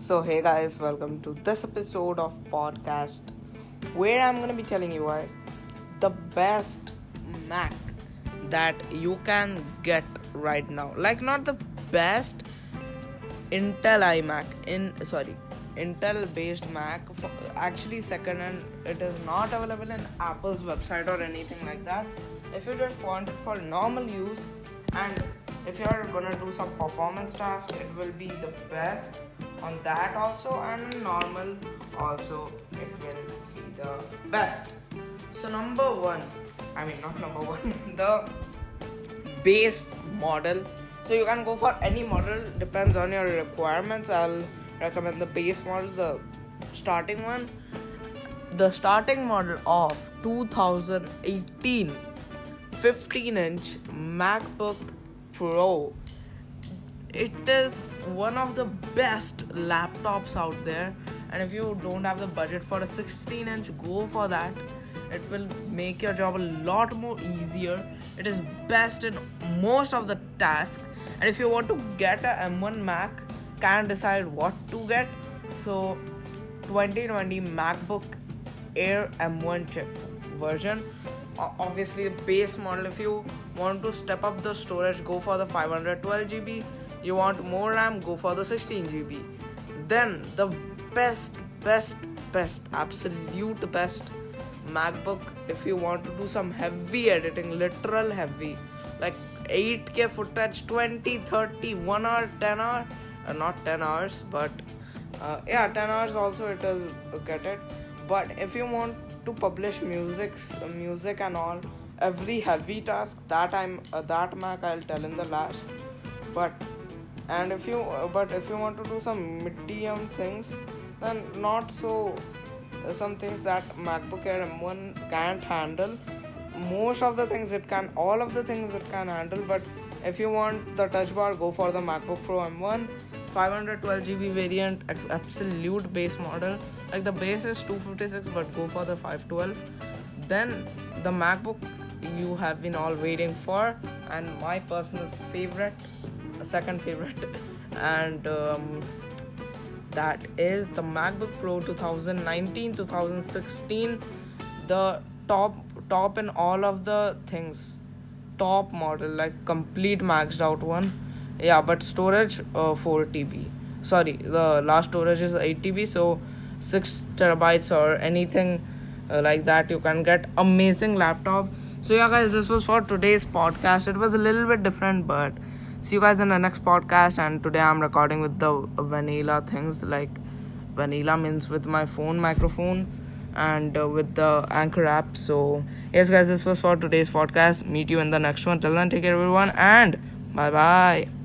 So, hey guys, welcome to this episode of podcast where I'm gonna be telling you guys the best Mac that you can get right now. Like, not the best Intel iMac in sorry, Intel based Mac. Actually, second and it is not available in Apple's website or anything like that. If you just want it for normal use and if you're gonna do some performance task it will be the best on that also and normal also it will be the best. So number one i mean not number one the base model. So you can go for any model depends on your requirements. I'll recommend the base model the starting one. The starting model of 2018 15 inch macbook Pro. It is one of the best laptops out there, and if you don't have the budget for a 16 inch, go for that. It will make your job a lot more easier. It is best in most of the tasks, and if you want to get a M1 Mac, can decide what to get. So, 2020 MacBook Air M1 chip version obviously the base model if you want to step up the storage go for the 512 GB you want more RAM go for the 16 GB then the best best best absolute best MacBook if you want to do some heavy editing literal heavy like 8k footage 20 30 1 hour 10 hour uh, not 10 hours but uh, yeah 10 hours also it will get it. But if you want to publish music music and all every heavy task that i'm uh, that mac i'll tell in the last. But and if you uh, but if you want to do some medium things then not so uh, some things that macbook air m1 can't handle. Most of the things it can all of the things it can handle but if you want the touch bar go for the macbook pro m1 512 GB variant absolute base model. Like the base is 256 but go for the 512 then the MacBook you have been all waiting for and my personal favorite second favorite. And um, that is the MacBook Pro 2019 2016 the top top in all of the things. Top model like complete maxed out one. Yeah but storage uh, 4 tb sorry the last storage is 8 tb so 6 terabytes or anything uh, like that you can get amazing laptop. So yeah guys this was for today's podcast. It was a little bit different but see you guys in the next podcast and today i'm recording with the vanilla things like vanilla means with my phone microphone and uh, with the anchor app. So yes guys this was for today's podcast. Meet you in the next one. Till then take care everyone and bye bye